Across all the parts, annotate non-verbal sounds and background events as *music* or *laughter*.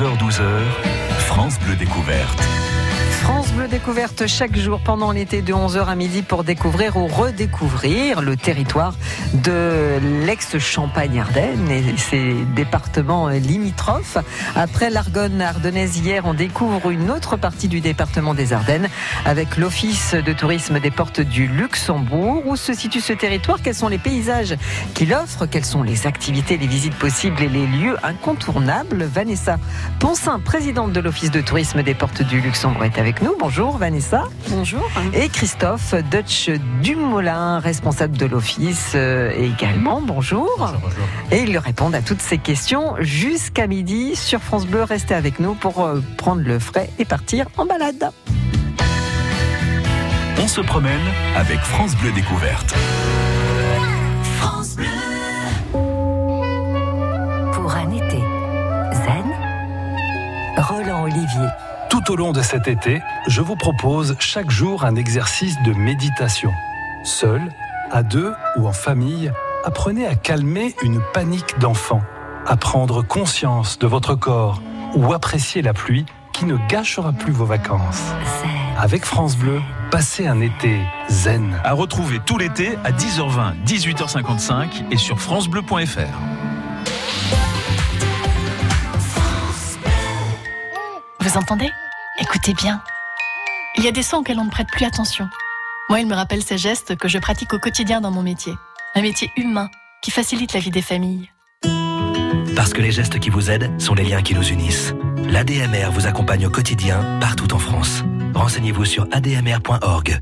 11h-12h, France Bleu Découverte. France Bleu Découverte chaque jour pendant l'été de 11h à midi pour découvrir ou redécouvrir le territoire de l'ex-Champagne-Ardenne et ses départements limitrophes. Après l'Argonne ardennaise hier, on découvre une autre partie du département des Ardennes avec l'Office de tourisme des portes du Luxembourg. Où se situe ce territoire? Quels sont les paysages qu'il offre? Quelles sont les activités, les visites possibles et les lieux incontournables? Vanessa Ponsin, présidente de l'Office de tourisme des portes du Luxembourg, est avec nous. Bonjour Vanessa. Bonjour. Et Christophe Dutch Dumoulin, responsable de l'Office euh, également. Bonjour. bonjour. Et ils répondent à toutes ces questions jusqu'à midi sur France Bleu. Restez avec nous pour euh, prendre le frais et partir en balade. On se promène avec France Bleu Découverte. France Bleu. Pour un été zen, Roland Olivier. Tout au long de cet été, je vous propose chaque jour un exercice de méditation. Seul, à deux ou en famille, apprenez à calmer une panique d'enfant, à prendre conscience de votre corps ou apprécier la pluie qui ne gâchera plus vos vacances. Avec France Bleu, passez un été zen. À retrouver tout l'été à 10h20, 18h55 et sur FranceBleu.fr. Vous entendez? Écoutez bien. Il y a des sons auxquels on ne prête plus attention. Moi, il me rappelle ces gestes que je pratique au quotidien dans mon métier. Un métier humain qui facilite la vie des familles. Parce que les gestes qui vous aident sont les liens qui nous unissent. L'ADMR vous accompagne au quotidien partout en France. Renseignez-vous sur admr.org.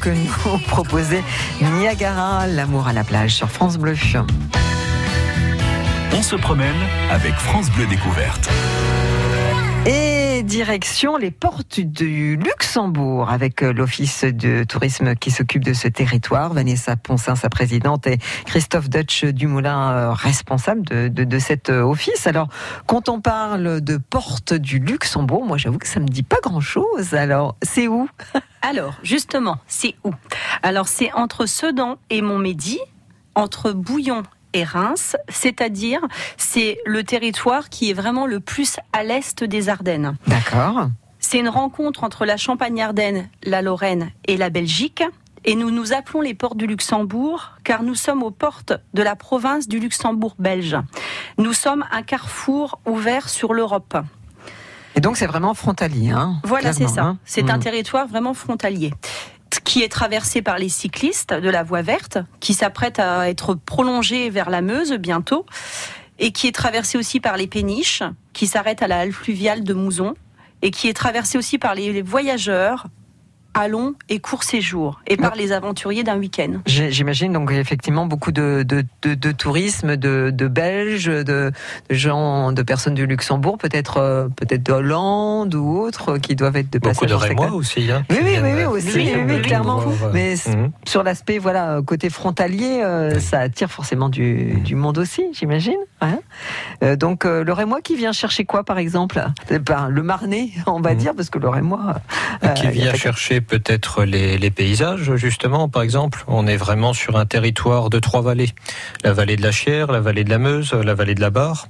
que nous *laughs* proposait Niagara, l'amour à la plage sur France Bleu. On se promène avec France Bleu Découverte. Direction les portes du Luxembourg avec euh, l'Office de tourisme qui s'occupe de ce territoire. Vanessa Poncin, sa présidente, et Christophe Dutch Dumoulin, euh, responsable de, de, cet euh, office. Alors, quand on parle de porte du Luxembourg, moi j'avoue que ça me dit pas grand-chose. Alors, c'est où? *laughs* Alors, justement, c'est où? Alors, c'est entre Sedan et Montmédy, entre Bouillon et Reims, c'est-à-dire c'est le territoire qui est vraiment le plus à l'est des Ardennes. D'accord. C'est une rencontre entre la Champagne-Ardenne, la Lorraine et la Belgique. Et nous nous appelons les portes du Luxembourg car nous sommes aux portes de la province du Luxembourg belge. Nous sommes un carrefour ouvert sur l'Europe. Et donc, c'est vraiment frontalier. Hein, Voilà, c'est ça. hein. C'est un Mm. territoire vraiment frontalier qui est traversé par les cyclistes de la voie verte, qui s'apprête à être prolongé vers la Meuse bientôt, et qui est traversé aussi par les péniches, qui s'arrêtent à la halle fluviale de Mouzon, et qui est traversé aussi par les voyageurs à long et court séjour, et par les aventuriers d'un week-end. J'imagine donc effectivement beaucoup de, de, de, de tourisme, de, de Belges, de, de gens, de personnes du Luxembourg, peut-être euh, peut-être d'Hollande ou autres, qui doivent être de Beaucoup passage de dans ce Rémois aussi. Hein, Oui, oui, oui, oui, euh, aussi, oui, de clairement. Mais mhm. sur l'aspect voilà côté frontalier, euh, ça attire forcément du, du monde aussi, j'imagine. Ouais. Euh, donc euh, le Rémois qui vient chercher quoi par exemple? Ben, Le Marnais, on va Mhm. dire, parce que le Rémois. euh, qui vient pas peut-être les, les paysages, justement, par exemple. On est vraiment sur un territoire de trois vallées. La vallée de la Chière, la vallée de la Meuse, la vallée de la Barre.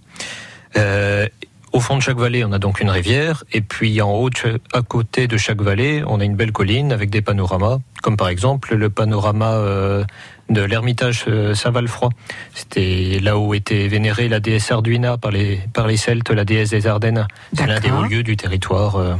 Euh, au fond de chaque vallée, on a donc une rivière, et puis en haut, à côté de chaque vallée, on a une belle colline avec des panoramas, comme par exemple le panorama euh, de l'ermitage euh, Saint-Valfroid. C'était là où était vénérée la déesse Arduina par les, par les Celtes, la déesse des Ardennes. C'est l'un des hauts lieux du territoire. euh,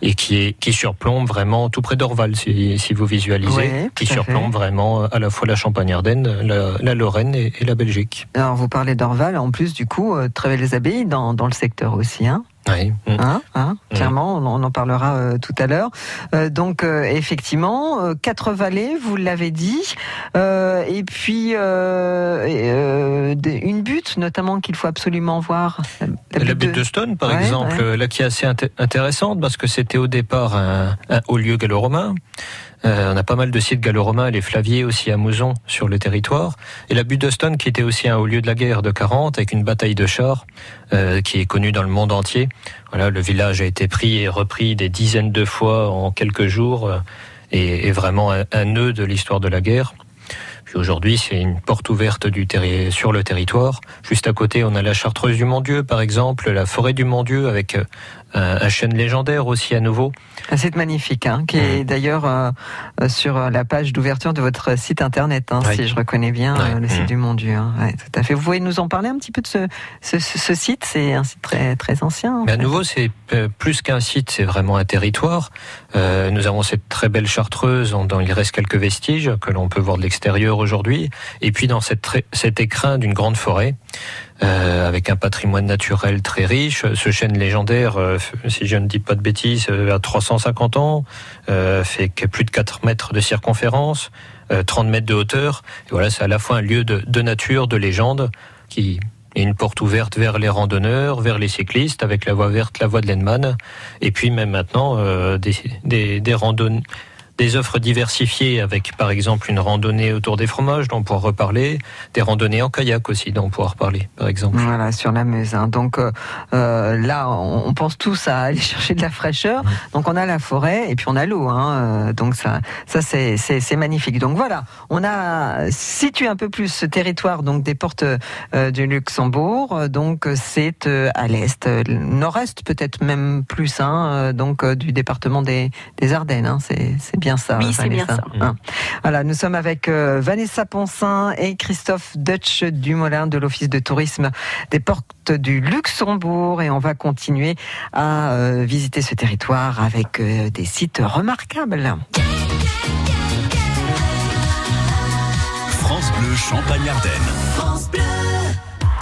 et qui, est, qui surplombe vraiment tout près d'Orval, si, si vous visualisez, Ouais, qui surplombe fait. vraiment à la fois la Champagne-Ardenne, la, la Lorraine et, et la Belgique. Alors vous parlez d'Orval, en plus du coup, euh, très belles abbayes dans, dans le secteur aussi. Hein Oui. Hein, hein, Mm. clairement, on, en- on en parlera euh, tout à l'heure. Euh, donc, euh, effectivement, quatre vallées, vous l'avez dit, et puis une butte notamment qu'il faut absolument voir. La butte de Stone, par Ouais, exemple, ouais. là qui est assez inté- intéressante parce que c'était au départ un, un haut lieu gallo-romain. Euh, on a pas mal de sites gallo-romains, les Flaviers aussi à Mouzon sur le territoire. Et la butte de qui était aussi un haut lieu de la guerre de 40 avec une bataille de chars euh, qui est connue dans le monde entier. Voilà, le village a été pris et repris des dizaines de fois en quelques jours euh, et est vraiment un, un nœud de l'histoire de la guerre. Puis aujourd'hui, c'est une porte ouverte du terri- sur le territoire. Juste à côté, on a la Chartreuse du Mont-Dieu, par exemple, la forêt du Mont-Dieu avec un, un chêne légendaire aussi à nouveau. Un site magnifique, hein, qui Mm. est d'ailleurs euh, euh, sur la page d'ouverture de votre site internet, hein, Oui. si je reconnais bien euh, le site Mm. du Mont Dieu. hein. Ouais, tout à fait. Vous pouvez nous en parler un petit peu de ce, ce, ce- ce site? C'est un site très très ancien. Mais à fait. nouveau, c'est euh, plus qu'un site, c'est vraiment un territoire. Euh, nous avons cette très belle chartreuse dont il reste quelques vestiges que l'on peut voir de l'extérieur aujourd'hui. Et puis dans cette, cet écrin d'une grande forêt, euh, avec un patrimoine naturel très riche. Ce chêne légendaire, euh, si je ne dis pas de bêtises, euh, a 350 ans, euh, fait plus de 4 mètres de circonférence, euh, 30 mètres de hauteur. Et voilà, c'est à la fois un lieu de, de nature, de légende, qui est une porte ouverte vers les randonneurs, vers les cyclistes, avec la voie verte, la voie de l'Enman, et puis même maintenant euh, des, des, des randonnées des offres diversifiées avec par exemple une randonnée autour des fromages dont on pourra reparler, des randonnées en kayak aussi dont on pourra reparler par exemple. Voilà, sur la Meuse. hein. Donc euh, euh, là, on, pense tous à aller *laughs* chercher de la fraîcheur. Donc on a la forêt et puis on a l'eau. Hein. Euh, Donc ça, ça c'est magnifique. Donc voilà, on a situé un peu plus ce territoire donc des portes euh, du Luxembourg. Donc c'est euh, à l'est, nord-est peut-être même plus. Hein, donc du département des, des Ardennes. C'est c'est bien ça. Oui, c'est bien ça. Hein. Voilà, nous sommes avec euh, Vanessa Poncin et Christophe Dutch Dumoulin de l'Office de tourisme des portes du Luxembourg et on va continuer à euh, visiter ce territoire avec euh, des sites remarquables. France Bleu Champagne-Ardenne.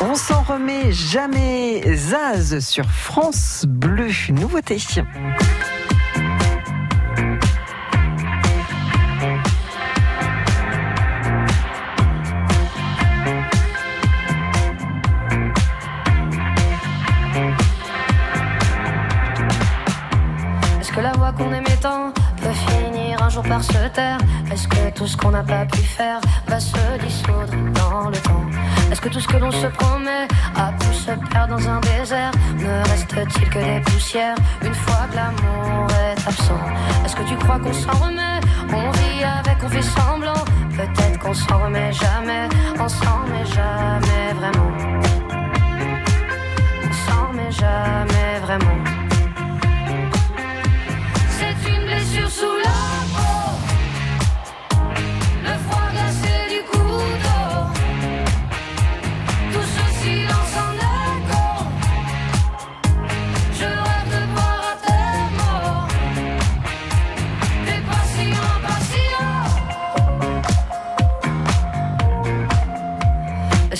On s'en remet jamais Zaz sur France Bleu. Nouveauté. Par se taire. Est-ce que tout ce qu'on n'a pas pu faire va se dissoudre dans le temps? Est-ce que tout ce que l'on se promet a pu se perdre dans un désert? Ne reste-t-il que des poussières une fois que l'amour est absent? Est-ce que tu crois qu'on s'en remet? On vit avec, on fait semblant. Peut-être qu'on s'en remet jamais. On s'en remet jamais vraiment. On s'en remet jamais vraiment. Sous la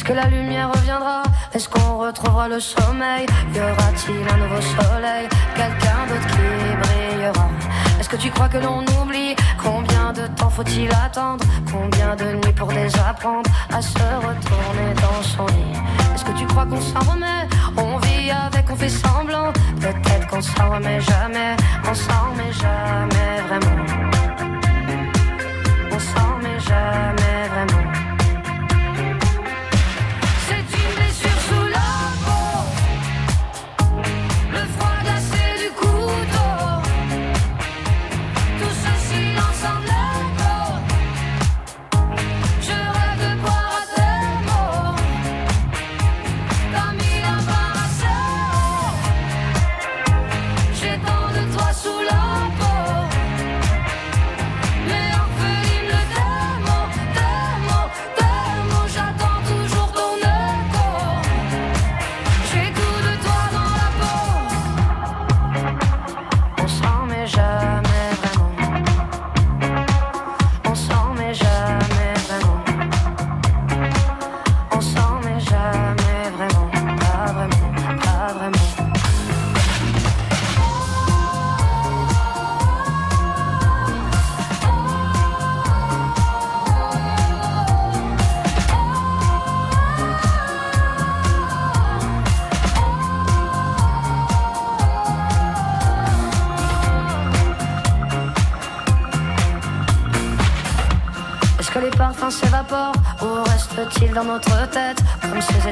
que la lumière reviendra? Est-ce qu'on retrouvera le sommeil? Y aura-t-il un nouveau soleil? Quelqu'un d'autre qui brillera. Est-ce que tu crois que l'on oublie? Combien de temps faut-il attendre? Combien de nuits pour désapprendre À se retourner dans son lit? Est-ce que tu crois qu'on s'en remet? On vit avec, on fait semblant. Peut-être qu'on s'en remet jamais. On s'en remet jamais vraiment. On s'en remet jamais vraiment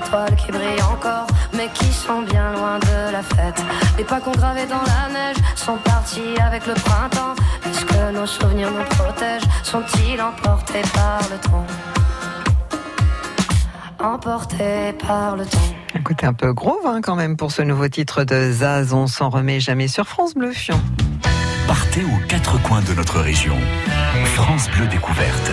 étoiles qui brillent encore mais qui sont bien loin de la fête Les pas qu'on gravait dans la neige sont partis avec le printemps Est-ce que nos souvenirs nous protègent Sont-ils emportés par le temps Emportés par le temps Écoutez, un peu groove hein, quand même pour ce nouveau titre de Zaz. On s'en remet jamais sur France Bleu Fion. Partez aux quatre coins de notre région. France Bleu Découverte.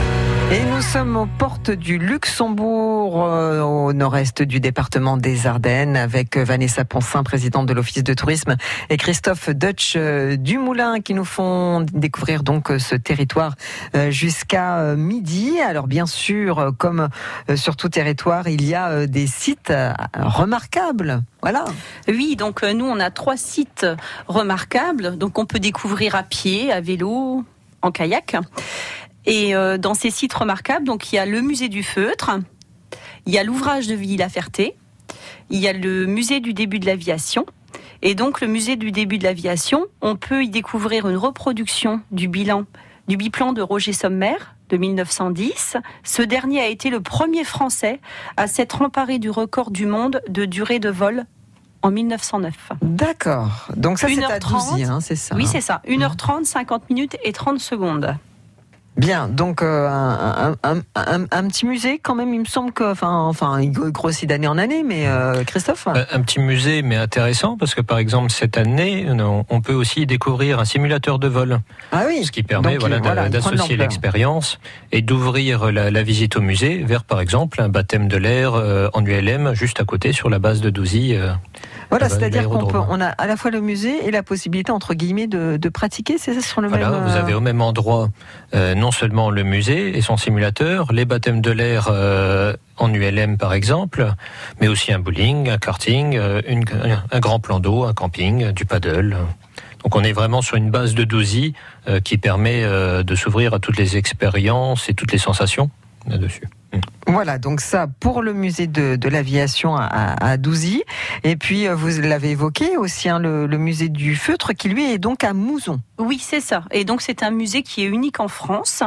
Et nous sommes aux portes du Luxembourg, euh, au nord-est du département des Ardennes, avec Vanessa Poncin, présidente de l'Office de tourisme, et Christophe Dutch euh, du Moulin, qui nous font découvrir donc euh, ce territoire euh, jusqu'à euh, midi. Alors bien sûr, euh, comme euh, sur tout territoire, il y a euh, des sites euh, remarquables. Voilà. Oui, donc euh, nous, on a trois sites remarquables. Donc, on peut découvrir à pied, à vélo, en kayak. Et euh, dans ces sites remarquables, donc il y a le musée du feutre, il y a l'ouvrage de Villy-la-Ferté, il y a le musée du début de l'aviation. Et donc, le musée du début de l'aviation, on peut y découvrir une reproduction du bilan, du biplan de Roger Sommer de 1910. Ce dernier a été le premier Français à s'être emparé du record du monde de durée de vol en 1909. D'accord. Donc ça, c'est à 1h30. Douzy, hein, c'est ça Oui, hein. c'est ça. 1h30, 50 minutes et 30 secondes. Bien, donc euh, un, un- un- un- un petit musée quand même, il me semble que, enfin, enfin, il grossit d'année en année, mais euh, Christophe Euh, Un petit musée, mais intéressant, parce que par exemple, cette année, on on peut aussi découvrir un simulateur de vol. Ah oui. Ce qui permet Donc, voilà, euh, voilà, d'associer l'expérience et d'ouvrir la, la visite au musée vers, par exemple, un baptême de l'air euh, en ULM juste à côté sur la base de Douzy. Voilà, Ah bah, c'est-à-dire qu'on on a à la fois le musée et la possibilité entre guillemets de, de pratiquer, c'est ça sur le Voilà, même. vous euh, avez au même endroit euh, non seulement le musée et son simulateur, les baptêmes de l'air euh, en ULM par exemple, mais aussi un bowling, un karting, euh, une- un grand plan d'eau, un camping, euh, du paddle. Donc on est vraiment sur une base de Douzy euh, qui permet euh, de s'ouvrir à toutes les expériences et toutes les sensations là-dessus. Voilà, donc ça pour le musée de, l'aviation à, Douzy. Et puis, euh, vous l'avez évoqué aussi, hein, le, le musée du feutre qui lui est donc à Mouzon. Oui, c'est ça. Et donc c'est un musée qui est unique en France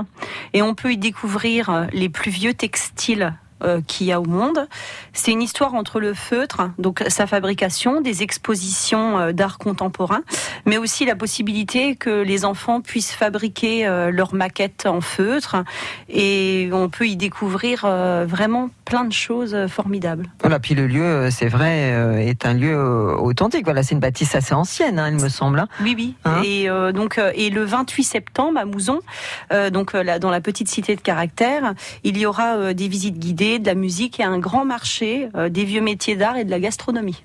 et on peut y découvrir euh, les plus vieux textiles euh, qu'il y a au monde. C'est une histoire entre le feutre, donc sa fabrication, des expositions euh, d'art contemporain, mais aussi la possibilité que les enfants puissent fabriquer euh, leurs maquettes en feutre et on peut y découvrir euh, vraiment plein de choses formidables. Voilà, puis le lieu, c'est vrai, est un lieu authentique. Voilà, c'est une bâtisse assez ancienne, hein, il me semble. hein. Oui, oui. Hein et donc, et le 28 septembre à Mouzon, donc là, dans la petite cité de Caractère, il y aura des visites guidées, de la musique et un grand marché euh, des vieux métiers d'art et de la gastronomie.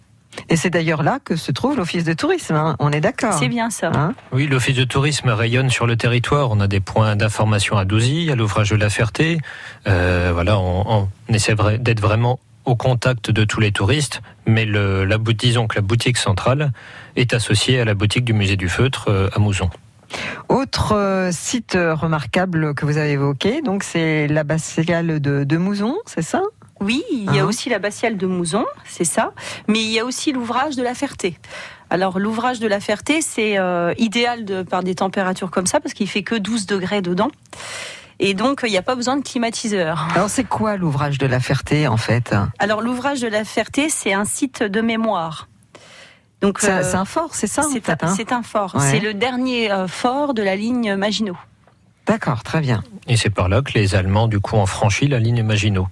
Et c'est d'ailleurs là que se trouve l'office de tourisme. hein. On est d'accord. C'est bien ça. Hein Oui, l'Office de tourisme rayonne sur le territoire. On a des points d'information à Douzy, à l'ouvrage de la Ferté. Euh, voilà, on, on essaie d'être vraiment au contact de tous les touristes, mais le, la, disons que la boutique centrale est associée à la boutique du musée du feutre euh, à Mouzon. Autre euh, site euh, remarquable que vous avez évoqué, donc c'est l'abbatiale de, de Mouzon, c'est ça? Oui, il y a Hein? aussi l'abbatiale de Mouzon, c'est ça, mais il y a aussi l'ouvrage de la Ferté. Alors l'ouvrage de la Ferté, c'est euh, idéal de, par des températures comme ça parce qu'il fait que 12 degrés dedans. Et donc, il n'y a pas besoin de climatiseur. Alors c'est quoi l'ouvrage de la Ferté en fait? Alors l'ouvrage de la Ferté, c'est un site de mémoire. Donc C'est un- euh, c'est un fort, c'est ça en c'est fait, un, hein c'est un fort. Ouais. C'est le dernier euh, fort de la ligne Maginot. D'accord, très bien. Et c'est par là que les Allemands, du coup, ont franchi la ligne Maginot.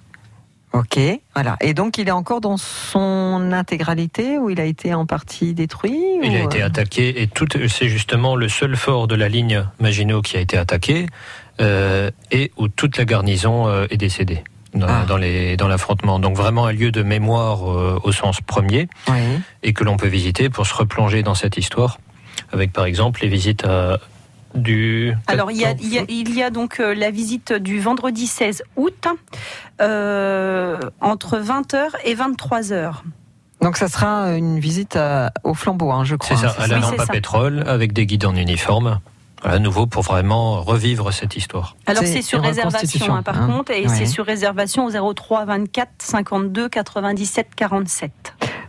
Ok, voilà. Et donc il est encore dans son intégralité ou il a été en partie détruit Il a été euh, attaqué et tout, c'est justement le seul fort de la ligne Maginot qui a été attaqué euh, et où toute la garnison euh, est décédée dans, Ah. dans les- dans l'affrontement. Donc vraiment un lieu de mémoire euh, au sens premier oui. et que l'on peut visiter pour se replonger dans cette histoire avec par exemple les visites à, du... Alors il y a, il y a- il y a donc euh, la visite du vendredi 16 août euh, entre 20h et 23h. Donc ça sera une visite à- au flambeau, hein, je crois. C'est ça, hein, à la lampe à pétrole avec des guides en uniforme. À nouveau pour vraiment revivre cette histoire. Alors C'est sur réservation hein, par hein. contre et Ouais. c'est sur réservation au 03 24 52 97 47.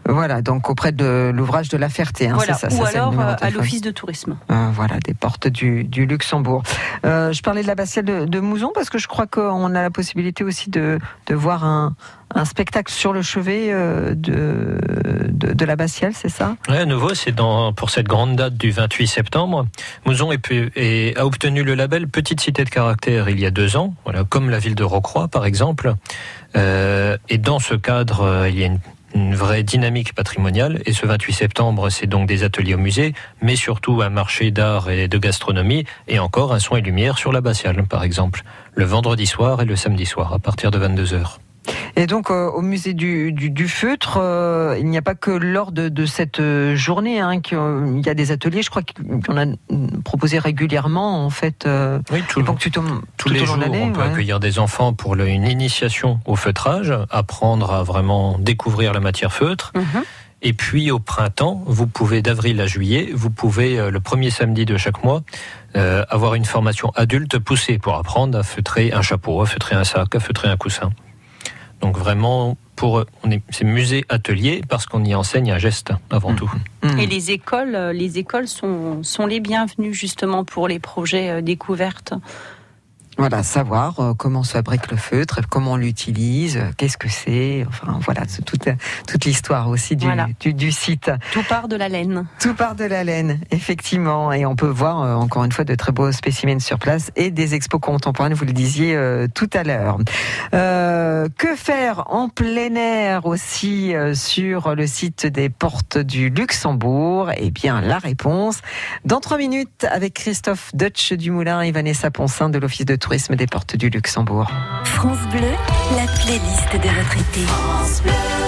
Voilà, donc auprès de l'ouvrage de la Ferté. hein, voilà. ça, Ou ça, alors euh, à l'office de tourisme. Euh, voilà, des portes du, du Luxembourg. Euh, je parlais de l'abbatiale de, de Mouzon parce que je crois qu'on a la possibilité aussi de, de voir un, un spectacle sur le chevet de, de, de l'abbatiale, c'est ça? Ouais, à nouveau, c'est dans, pour cette grande date du 28 septembre. Mouzon est pu- est- a obtenu le label Petite Cité de Caractère il y a deux ans, voilà, comme la ville de Rocroi par exemple. Euh, et dans ce cadre, il y a une, une vraie dynamique patrimoniale. Et ce 28 septembre, c'est donc des ateliers au musée, mais surtout un marché d'art et de gastronomie, et encore un son et lumière sur l'abbatiale, par exemple, le vendredi soir et le samedi soir, à partir de 22h. Et donc euh, au musée du, du, du feutre, euh, il n'y a pas que lors de, de cette euh, journée hein, qu'il y a des ateliers. Je crois qu'on a proposé régulièrement en fait. euh, Oui, tout, et donc tout au, Tous tout les au jours, on peut ouais. accueillir des enfants pour le- une initiation au feutrage, apprendre à vraiment découvrir la matière feutre. Mhm. Et puis au printemps, vous pouvez d'avril à juillet, vous pouvez le premier samedi de chaque mois euh, avoir une formation adulte poussée pour apprendre à feutrer un chapeau, à feutrer un sac, à feutrer un coussin. Donc vraiment, pour on est, c'est musée atelier parce qu'on y enseigne un geste avant tout. Mm. Et les écoles, euh, les écoles sont, sont les bienvenues justement pour les projets euh, découvertes. Voilà, savoir euh, comment se fabrique le feutre, comment on l'utilise, euh, qu'est-ce que c'est, enfin voilà, c'est toute, toute l'histoire aussi du, Voilà. du, du site. Tout part de la laine. Tout part de la laine, effectivement, et on peut voir euh, encore une fois de très beaux spécimens sur place et des expos contemporaines, vous le disiez tout à l'heure. Que faire en plein air aussi sur le site des portes du Luxembourg? Eh bien, la réponse dans trois minutes avec Christophe Dutch du Moulin et Vanessa Ponsin de l'Office de tourisme des portes du Luxembourg. France Bleu, la playlist de votre été. Living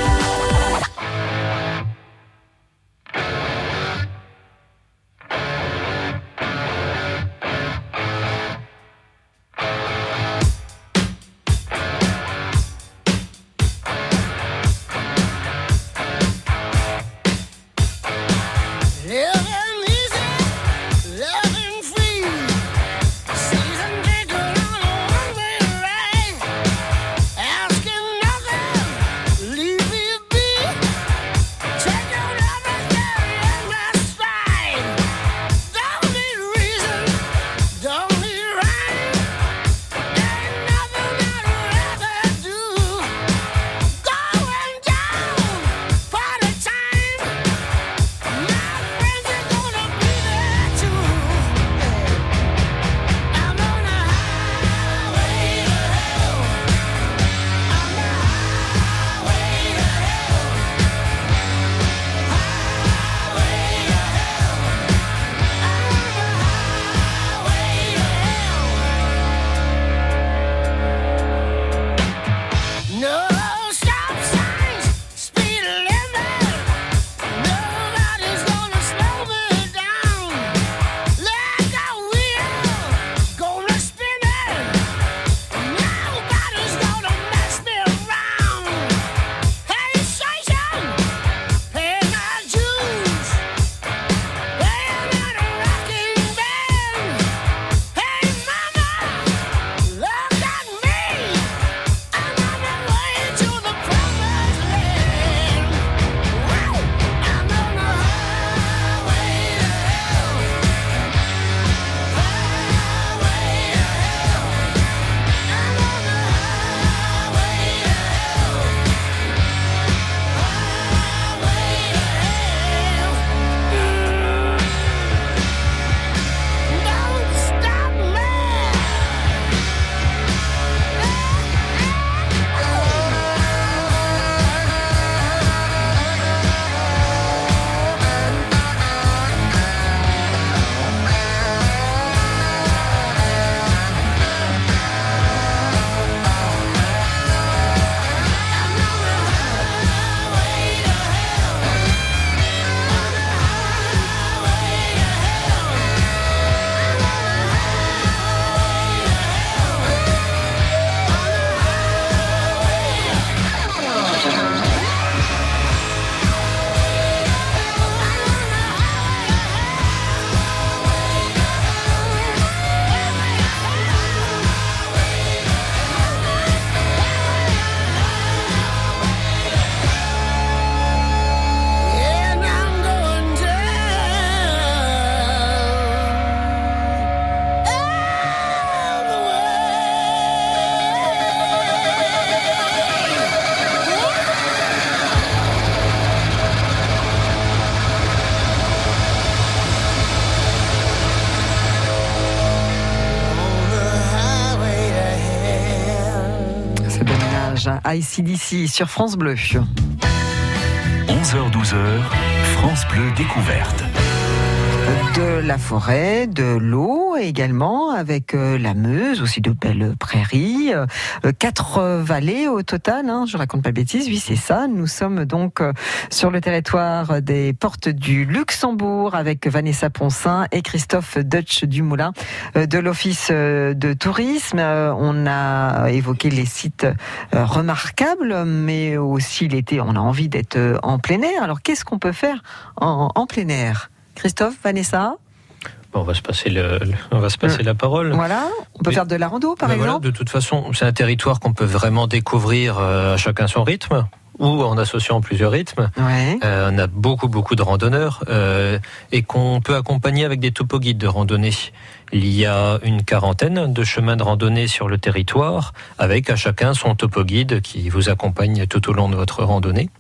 ICDC sur France Bleu. 11h-12h, France Bleu découverte. De la forêt, de l'eau également, avec euh, la Meuse, aussi de belles prairies, euh, quatre vallées au total, hein, je raconte pas de bêtises, oui c'est ça. Nous sommes donc euh, sur le territoire des portes du Luxembourg avec Vanessa Poncin et Christophe Dutch Dumoulin de l'Office de tourisme. On a évoqué les sites remarquables, mais aussi l'été, on a envie d'être en plein air. Alors qu'est-ce qu'on peut faire en plein air? Christophe, Vanessa? Bon, on va se passer, le, on va se passer la parole. Voilà, on peut Mais- faire de la rando par Ben voilà, exemple de toute façon, c'est un territoire qu'on peut vraiment découvrir euh, à chacun son rythme ou en associant plusieurs rythmes. Ouais. Euh, on a beaucoup beaucoup de randonneurs euh, et qu'on peut accompagner avec des topoguides de randonnée. Il y a une quarantaine de chemins de randonnée sur le territoire avec à chacun son topoguide qui vous accompagne tout au long de votre randonnée.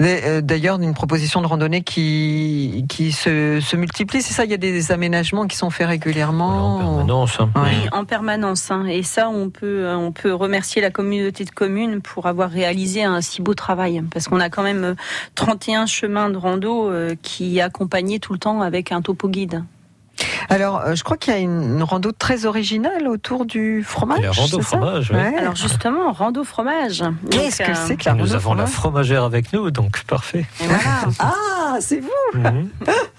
Euh, D'ailleurs, une proposition de randonnée qui, qui se, se multiplie, c'est ça Il y a des aménagements qui sont faits régulièrement En permanence. hein. Ouais. Oui, en permanence. hein. Et ça, on peut, on peut remercier la communauté de communes pour avoir réalisé un si beau travail. Parce qu'on a quand même euh, 31 chemins de rando euh, qui accompagnaient tout le temps avec un topo guide. Alors, euh, je crois qu'il y a une, une rando très originale autour du fromage. La rando fromage, oui. Ouais. Alors justement, rando fromage. Qu'est-ce que euh, c'est que la Nous rando avons la fromage fromagère avec nous, donc parfait. et voilà. *laughs* Ah, c'est vous Mhm.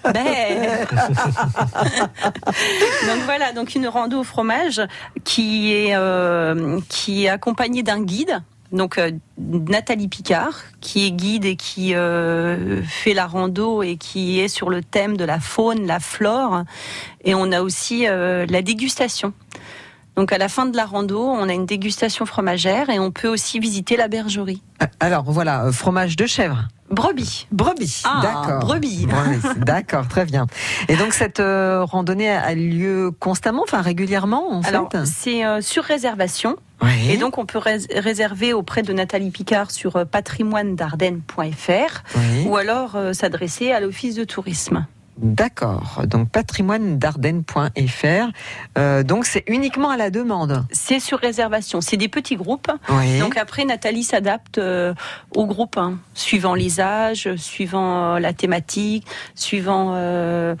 Ben. donc voilà, donc une rando au fromage qui est euh, qui est accompagnée d'un guide. Donc euh, Nathalie Picard, qui est guide et qui euh, fait la rando et qui est sur le thème de la faune, la flore. Et on a aussi euh, la dégustation. Donc à la fin de la rando, on a une dégustation fromagère et on peut aussi visiter la bergerie. Alors, voilà, fromage de chèvre. Brebis. Brebis, Ah, d'accord. brebis. Brebis, D'accord, très bien. Et donc cette euh, randonnée a lieu constamment, enfin régulièrement en Alors fait c'est euh, sur réservation. Oui. Et donc, on peut rés- réserver auprès de Nathalie Picard sur euh, patrimoine-dardenne.fr Oui. ou alors euh, s'adresser à l'office de tourisme. D'accord. Donc patrimoine-dardenne.fr. Euh, donc c'est uniquement à la demande. C'est sur réservation. C'est des petits groupes. Oui. Donc après, Nathalie s'adapte euh, au groupe, hein, suivant les âges, suivant euh, la thématique, suivant euh,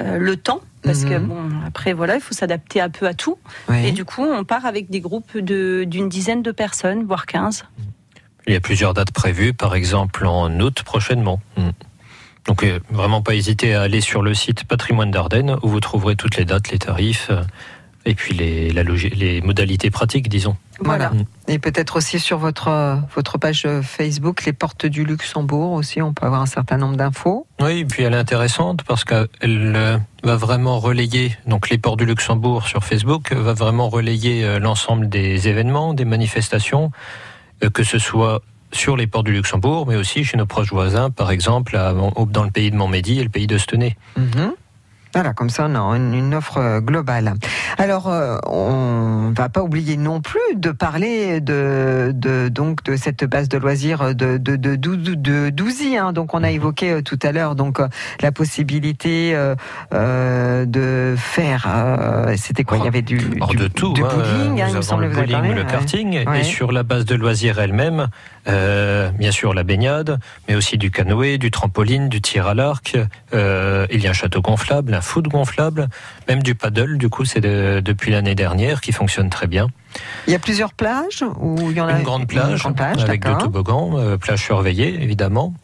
euh, le temps. Parce que Mhm. bon, après voilà, il faut s'adapter un peu à tout. Oui. Et du coup, on part avec des groupes de d'une dizaine de personnes, voire 15. Il y a plusieurs dates prévues, par exemple en août prochainement. Mm. Donc euh, vraiment pas hésiter à aller sur le site Patrimoine d'Ardennes où vous trouverez toutes les dates, les tarifs euh, et puis les, la logi- les modalités pratiques, disons. Voilà. Et peut-être aussi sur votre euh, votre page Facebook, les portes du Luxembourg aussi, on peut avoir un certain nombre d'infos. Oui, et puis elle est intéressante parce qu'elle va vraiment relayer, donc les ports du Luxembourg sur Facebook, va vraiment relayer l'ensemble des événements, des manifestations, que ce soit sur les ports du Luxembourg, mais aussi chez nos proches voisins, par exemple à dans le pays de Montmédy et le pays de Stenay. Mhm. Voilà, comme ça on a une, offre euh, globale. Alors, euh, on va pas oublier non plus de parler de, de donc de cette base de loisirs de de de, Douzy. hein. Donc, on a évoqué euh, tout à l'heure donc la possibilité euh, de faire. euh, C'était quoi? Il y avait du, du, de tout, du hein, bowling, hein, il nous me avons semble. le vous avez bowling, parlé, le karting, Ouais. et sur la base de loisirs elle-même, euh, bien sûr la baignade, mais aussi du canoë, du trampoline, du tir à l'arc. euh, il y a un château gonflable, un foot gonflable, même du paddle. Du coup, c'est de- depuis l'année dernière qui fonctionne très bien. Il y a plusieurs plages ou il y en a Une grande plage, une grande plage, avec deux toboggans, euh, plage surveillée évidemment,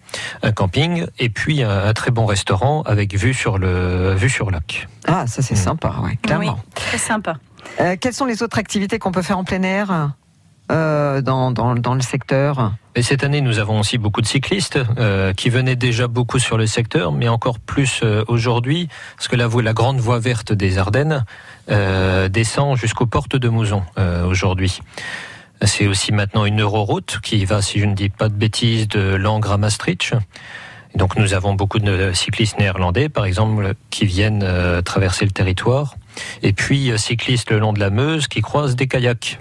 un camping et puis un, un très bon restaurant avec vue sur le vue sur lac. Ah, ça c'est Mm. sympa, ouais, clairement. Oui, très sympa. Euh, quelles sont les autres activités qu'on peut faire en plein air? Euh, dans, le secteur Et cette année, nous avons aussi beaucoup de cyclistes euh, qui venaient déjà beaucoup sur le secteur, mais encore plus euh, aujourd'hui, parce que la, grande voie verte des Ardennes descend jusqu'aux portes de Mouzon aujourd'hui. C'est aussi maintenant une euroroute qui va, si je ne dis pas de bêtises, de Langres à Maastricht. Donc nous avons beaucoup de cyclistes néerlandais, par exemple, qui viennent traverser le territoire. Et puis cyclistes le long de la Meuse qui croisent des kayaks.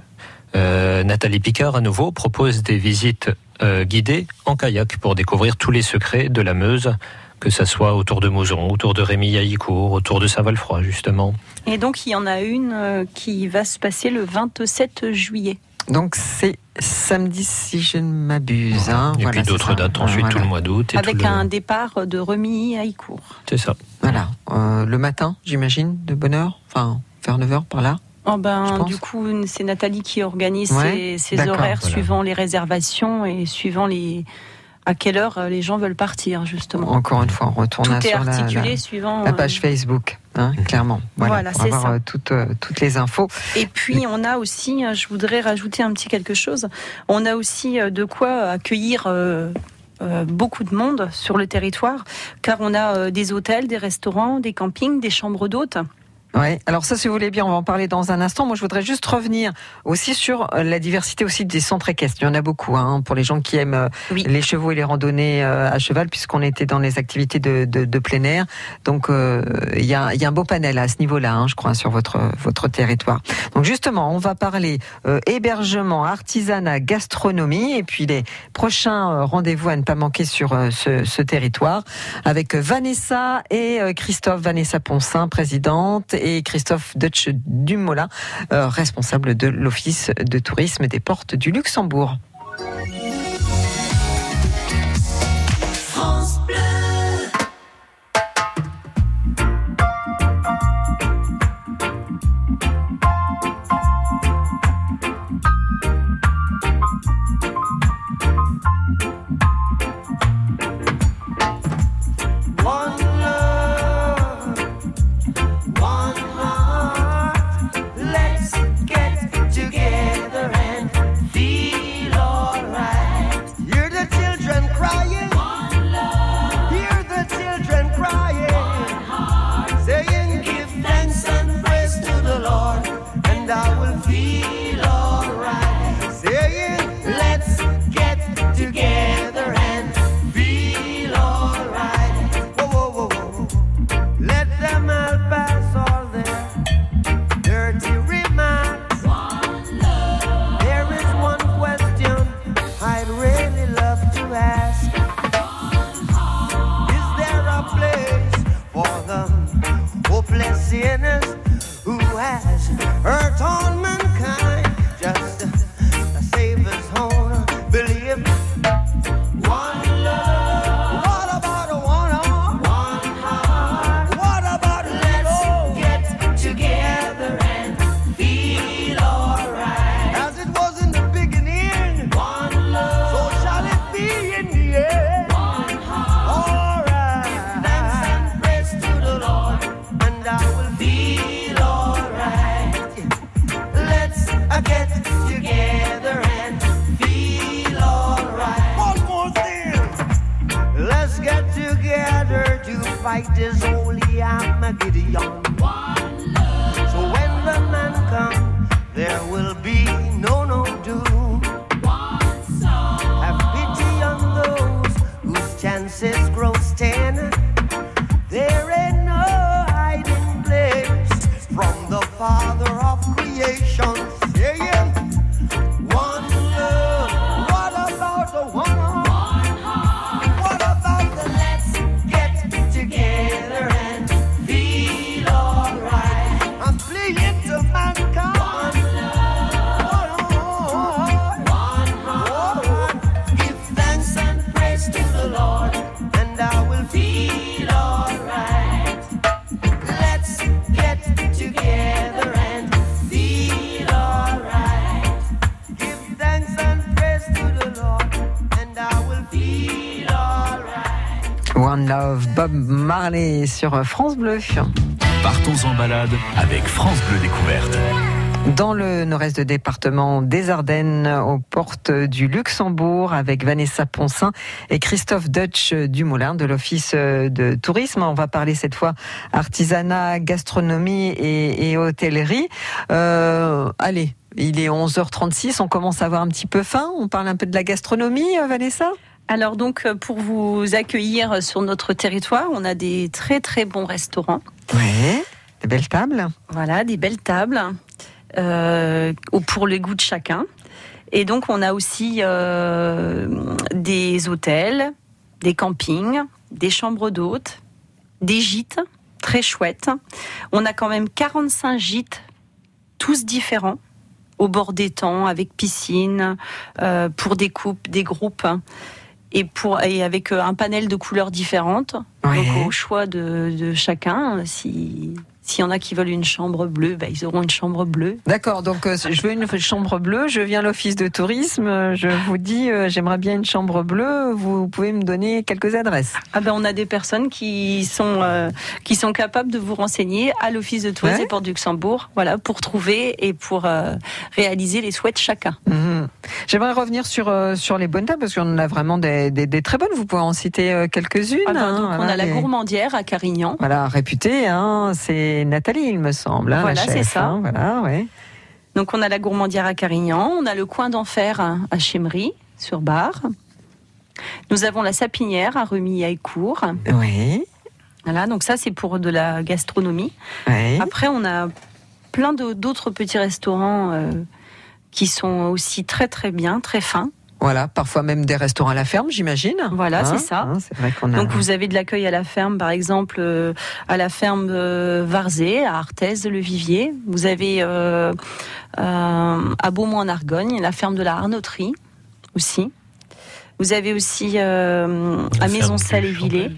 Euh, Nathalie Picard, à nouveau, propose des visites euh, guidées en kayak pour découvrir tous les secrets de la Meuse, que ça soit autour de Mouzon, autour de Rémy Haïcourt, autour de Saint-Valfroy, justement. Et donc, il y en a une euh, qui va se passer le 27 juillet. Donc c'est samedi si je ne m'abuse. hein. Et Voilà, puis d'autres dates ensuite, Voilà. tout le mois d'août. Avec tout le- un départ de Remy à Icourt. C'est ça. Voilà. Euh, le matin, j'imagine, de bonne heure. Enfin, vers 9h par là. Oh Je ben, du coup, c'est Nathalie qui organise Ouais, ses, horaires voilà. suivant les réservations et suivant les à quelle heure euh, les gens veulent partir, justement. Encore une fois, on retourne sur la- articulé la, suivant. la euh, page Facebook, hein, clairement. Voilà, Voilà, pour c'est avoir ça. euh, toutes, toutes les infos. Et puis on a aussi, je voudrais rajouter un petit quelque chose, on a aussi de quoi accueillir euh, euh, beaucoup de monde sur le territoire, car on a euh, des hôtels, des restaurants, des campings, des chambres d'hôtes. Ouais. Alors ça, si vous voulez bien, on va en parler dans un instant. Moi, je voudrais juste revenir aussi sur euh, la diversité aussi des centres équestres. Il y en a beaucoup hein, pour les gens qui aiment euh, Oui. les chevaux et les randonnées euh, à cheval, puisqu'on était dans les activités de, de, de plein air. Donc, euh, il y, a, il y a un beau panel à ce niveau-là, hein, je crois, sur votre votre territoire. Donc, justement, on va parler euh, hébergement, artisanat, gastronomie, et puis les prochains rendez-vous à ne pas manquer sur euh, ce, ce territoire avec Vanessa et Christophe, Vanessa Poncin, présidente, et Christophe Dutch Dumoulin, euh, responsable de l'Office de tourisme des portes du Luxembourg. children cry. Sur France Bleu. Partons en balade avec France Bleu Découverte. Dans le nord-est de département des Ardennes, aux portes du Luxembourg, avec Vanessa Poncin et Christophe Dutch Dumoulin de l'Office de tourisme. On va parler cette fois artisanat, gastronomie et, et hôtellerie. Euh, allez, il est 11h36, on commence à avoir un petit peu faim. On parle un peu de la gastronomie, euh, Vanessa? Alors donc euh, pour vous accueillir sur notre territoire, on a des très très bons restaurants. Oui. Des belles tables. Voilà, des belles tables euh, pour le goût de chacun. Et donc on a aussi euh, des hôtels, des campings, des chambres d'hôtes, des gîtes très chouettes. On a quand même 45 gîtes, tous différents, au bord d'étang, avec piscine, euh, pour des couples, des groupes. Et, pour, et avec euh, un panel de couleurs différentes, Ouais. donc au choix de, de chacun. Si s'il y en a qui veulent une chambre bleue, bah, ils auront une chambre bleue. D'accord, donc euh, je veux une chambre bleue, je viens à l'office de tourisme, je vous dis euh, j'aimerais bien une chambre bleue, vous pouvez me donner quelques adresses. Ah ben on a des personnes qui sont euh, qui sont capables de vous renseigner à l'office de tourisme Ouais. et Port du Luxembourg, voilà, pour trouver et pour réaliser les souhaits de chacun. Mhm. J'aimerais revenir sur sur les bonnes tables parce qu'on en a vraiment des, des, des très bonnes. Vous pouvez en citer quelques-unes. Ah ben, hein, on voilà, a la les- gourmandière à Carignan. Voilà, réputée, hein, c'est Nathalie, il me semble. hein, Voilà, c'est ça. hein, voilà, ouais. Donc on a la gourmandière à Carignan, on a le coin d'enfer à Chemery sur Bar. Nous avons la sapinière à Écourt. Oui, Voilà, donc ça c'est pour de la gastronomie. oui. Après on a plein d'autres petits restaurants euh, qui sont aussi très très bien, très fins. Voilà, parfois même des restaurants à la ferme, j'imagine. Voilà, c'est ça. hein, c'est vrai qu'on a. Donc vous avez de l'accueil à la ferme, par exemple euh, à la ferme euh, Varzé, à Arthez, le Vivier. Vous avez euh, euh, à Beaumont en Argonne, la ferme de la Arnoterie aussi. Vous avez aussi euh, à ferme Maison du Salé-Villers. Champel.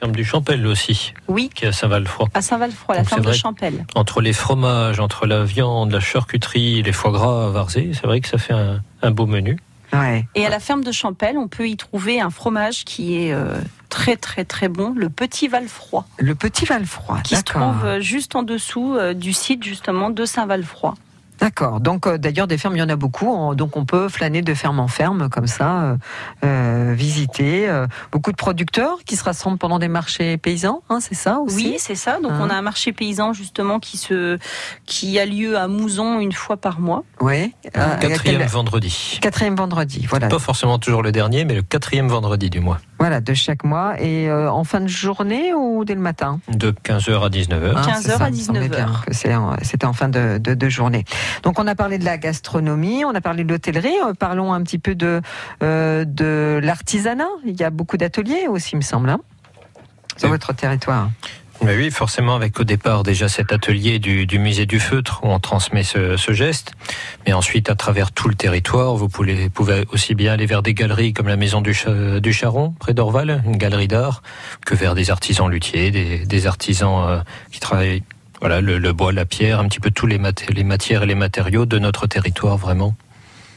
Ferme du Champel aussi, Oui, qui est à Saint-Valfroy. à Saint-Valfroy, la Donc, ferme de. Champel. Entre les fromages, entre la viande, la charcuterie, les foie gras à Varzé, c'est vrai que ça fait un, un beau menu. Ouais. Et à la ferme de Champel, on peut y trouver un fromage qui est euh, très très très bon, le Petit Valfroy, Le petit Valfroy, qui se trouve euh, juste en dessous euh, du site justement de Saint-Valfroy. D'accord. Donc euh, d'ailleurs des fermes, il y en a beaucoup. On- donc on peut flâner de ferme en ferme comme ça, euh, euh, visiter. euh, beaucoup de producteurs qui se rassemblent pendant des marchés paysans, hein, c'est ça aussi? Oui, c'est ça. Donc Hein. on a un marché paysan justement qui se qui a lieu à Mouzon une fois par mois. Oui. Euh, Quatrième quel- vendredi. Quatrième vendredi. Voilà. Pas forcément toujours le dernier, mais le quatrième vendredi du mois. Voilà de chaque mois et euh, en fin de journée ou dès le matin. De 15h à 19h. Hein, 15 c'est heures ça, à il me semblait 19 bien heures. que c'est en- C'était en fin de, de, de journée. Donc on a parlé de la gastronomie, on a parlé de l'hôtellerie, euh, parlons un petit peu de, euh, de l'artisanat. Il y a beaucoup d'ateliers aussi, il me semble, hein, sur votre territoire. Mais oui, forcément, avec au départ déjà cet atelier du, du musée du feutre où on transmet ce, ce geste. Mais ensuite, à travers tout le territoire, vous pouvez, pouvez aussi bien aller vers des galeries comme la Maison du, du Charon, près d'Orval, une galerie d'art, que vers des artisans luthiers, des, des artisans euh, qui travaillent voilà, le, le bois, la pierre, un petit peu tous les, les matières et les matériaux de notre territoire, vraiment.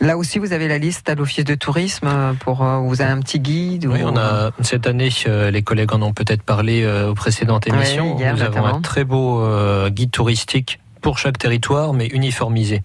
Là aussi, vous avez la liste à l'office de tourisme euh, pour euh, vous avez un petit guide. Oui, ou- on a cette année, euh, les collègues en ont peut-être parlé euh, aux précédentes émissions. hier, Nous avons un très beau euh, guide touristique pour chaque territoire, mais uniformisé,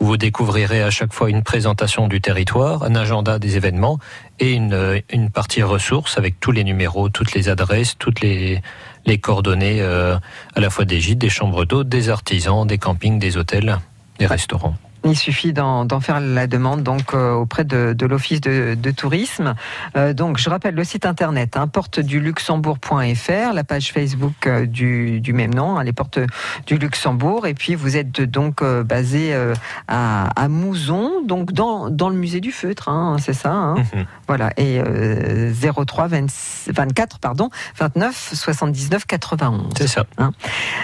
où vous découvrirez à chaque fois une présentation du territoire, un agenda des événements et une, euh, une partie ressources avec tous les numéros, toutes les adresses, toutes les, les coordonnées euh, à la fois des gîtes, des chambres d'hôtes, des artisans, des campings, des hôtels, des restaurants. Il suffit d'en faire la demande donc euh, auprès de, de l'office de, de tourisme. Euh, donc je rappelle le site internet hein, porteduluxembourg.fr, la page Facebook euh, du, du même nom, hein, les portes du Luxembourg, et puis vous êtes donc euh, basé euh, à, à Mouzon, donc dans, dans le musée du feutre, hein, c'est ça. hein. Mhm. Voilà et euh, 03 26 24 pardon 29 79 91. C'est ça.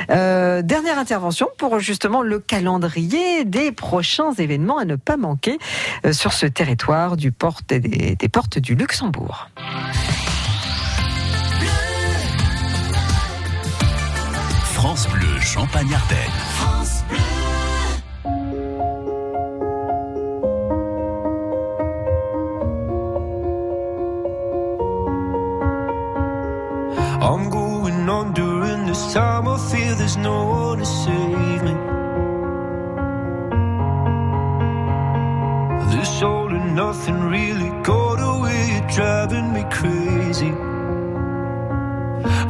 Dernière intervention pour justement le calendrier des prochains événements à ne pas manquer euh, sur ce territoire du porte des, des portes du Luxembourg. France Bleu Champagne-Ardenne. I'm going on during this time. I feel there's no one to save me. Nothing really got away, driving me crazy.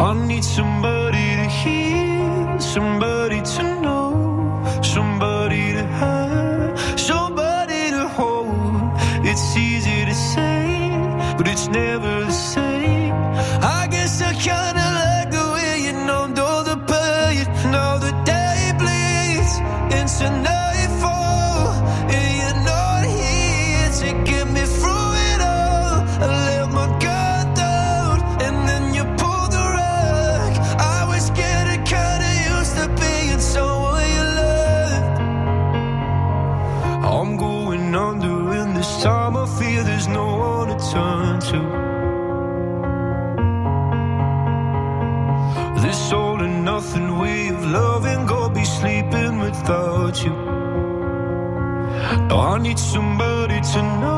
I need somebody to hear, somebody to know, somebody to have, somebody to hold. It's easy to say, but it's never the same. Somebody to know,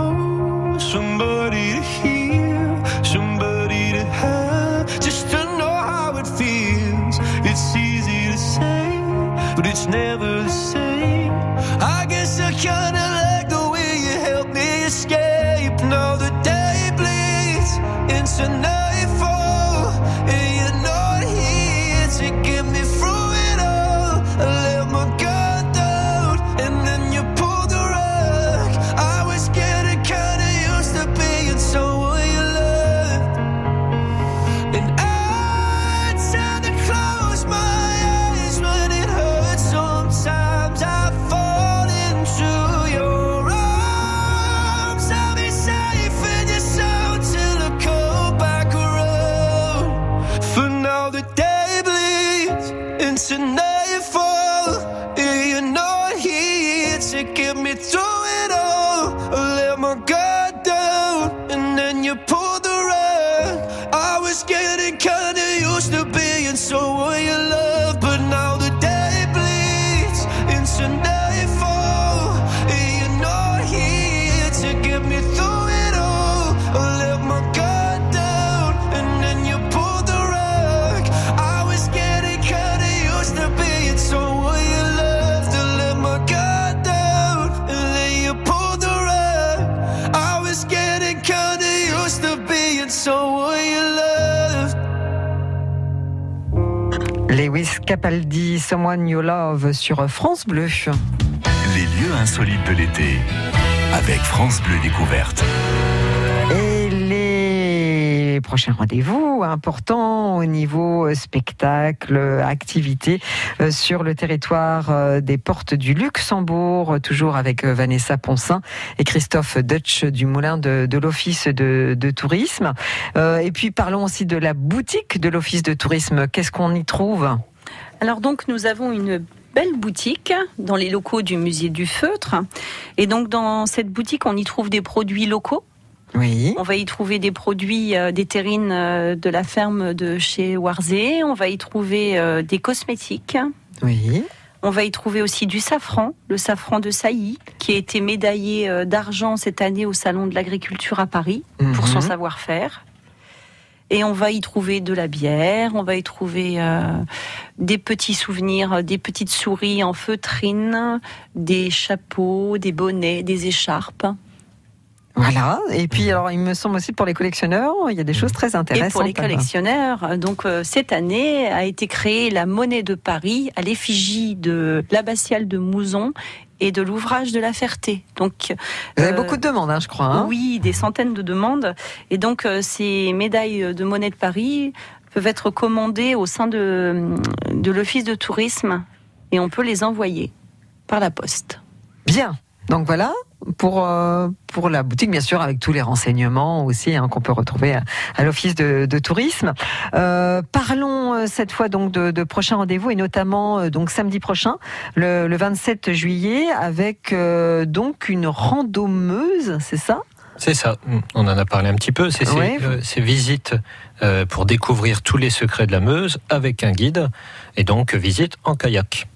my guard down, and then you pulled the rug. I was getting kinda used to being someone you love, Capaldi, Someone You Love sur France Bleu. Les lieux insolites de l'été. Avec France Bleu Découverte. Et les prochains rendez-vous importants au niveau euh, spectacle, activité euh, sur le territoire euh, des portes du Luxembourg, toujours avec Vanessa Ponsin et Christophe Dutch du Moulin de, de l'Office de, de tourisme. Euh, et puis parlons aussi de la boutique de l'Office de tourisme. Qu'est-ce qu'on y trouve? Alors donc nous avons une belle boutique dans les locaux du musée du feutre. Et donc dans cette boutique, on y trouve des produits locaux. Oui. On va y trouver des produits euh, des terrines euh, de la ferme de chez Warzé. On va y trouver euh, des cosmétiques. Oui. On va y trouver aussi du safran, le safran de Sailly, qui a été médaillé d'argent cette année au Salon de l'agriculture à Paris pour son Mhm. savoir-faire. Et on va y trouver de la bière, on va y trouver euh, des petits souvenirs, euh, des petites souris en feutrine, des chapeaux, des bonnets, des écharpes. Voilà. Et puis, alors, il me semble aussi pour les collectionneurs, il y a des choses très Et intéressantes. pour les collectionneurs, donc euh, cette année a été créée la monnaie de Paris à l'effigie de l'abbatiale de Mouzon et de l'ouvrage de la Ferté. Donc Vous avez euh, beaucoup de demandes, hein, je crois. hein oui, des centaines de demandes. Et donc euh, ces médailles de monnaie de Paris peuvent être commandées au sein de, de l'office de tourisme et on peut les envoyer par la poste. Bien. Donc voilà pour euh, pour la boutique, bien sûr, avec tous les renseignements aussi hein, qu'on peut retrouver à, à l'office de, de tourisme. Euh, parlons euh, cette fois donc de, de prochains rendez-vous et notamment donc samedi prochain, le, le 27 juillet, avec donc une randomeuse, c'est ça? C'est ça, on en a parlé un petit peu. C'est ces, Ouais. ces visites pour découvrir tous les secrets de la Meuse avec un guide et donc visite en kayak.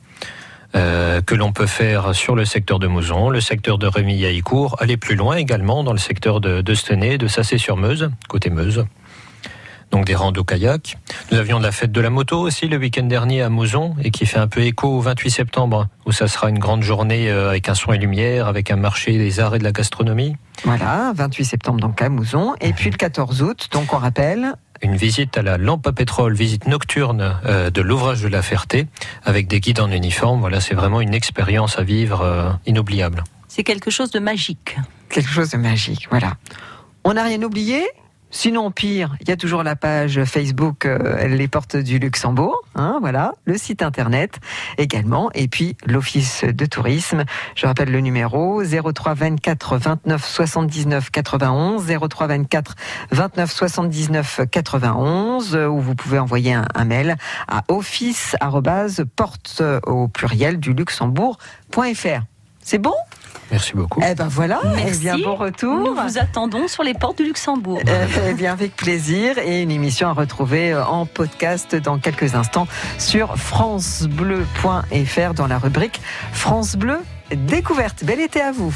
Euh, que l'on peut faire sur le secteur de Mouzon, le secteur de Rémy-Haïcourt, aller plus loin également dans le secteur de, de Stenay, de Sassé-sur-Meuse, côté Meuse. Donc des randos kayak. Nous avions de la fête de la moto aussi le week-end dernier à Mouzon et qui fait un peu écho au 28 septembre où ça sera une grande journée euh, avec un son et lumière, avec un marché des arts et de la gastronomie. Voilà, 28 septembre donc à Mouzon. Et puis le 14 août, donc on rappelle, une visite à la lampe à pétrole, visite nocturne euh, de l'ouvrage de la Ferté, avec des guides en uniforme. Voilà, c'est vraiment une expérience à vivre euh, inoubliable. C'est quelque chose de magique. quelque chose de magique. Voilà. On n'a rien oublié Sinon, pire, il y a toujours la page Facebook euh, Les Portes du Luxembourg, hein, voilà, le site internet également, et puis l'Office de tourisme. Je rappelle le numéro 03 24 29 79 91, 03 24 29 79 91, euh, où vous pouvez envoyer un, un mail à office porte au pluriel du luxembourg.fr. C'est bon? Merci beaucoup. Eh ben voilà, Merci. eh bien bon retour. Nous vous attendons sur les portes du Luxembourg. Euh, eh bien, avec plaisir. Et une émission à retrouver euh, en podcast dans quelques instants sur FranceBleu.fr dans la rubrique France Bleu Découverte. Bel été à vous.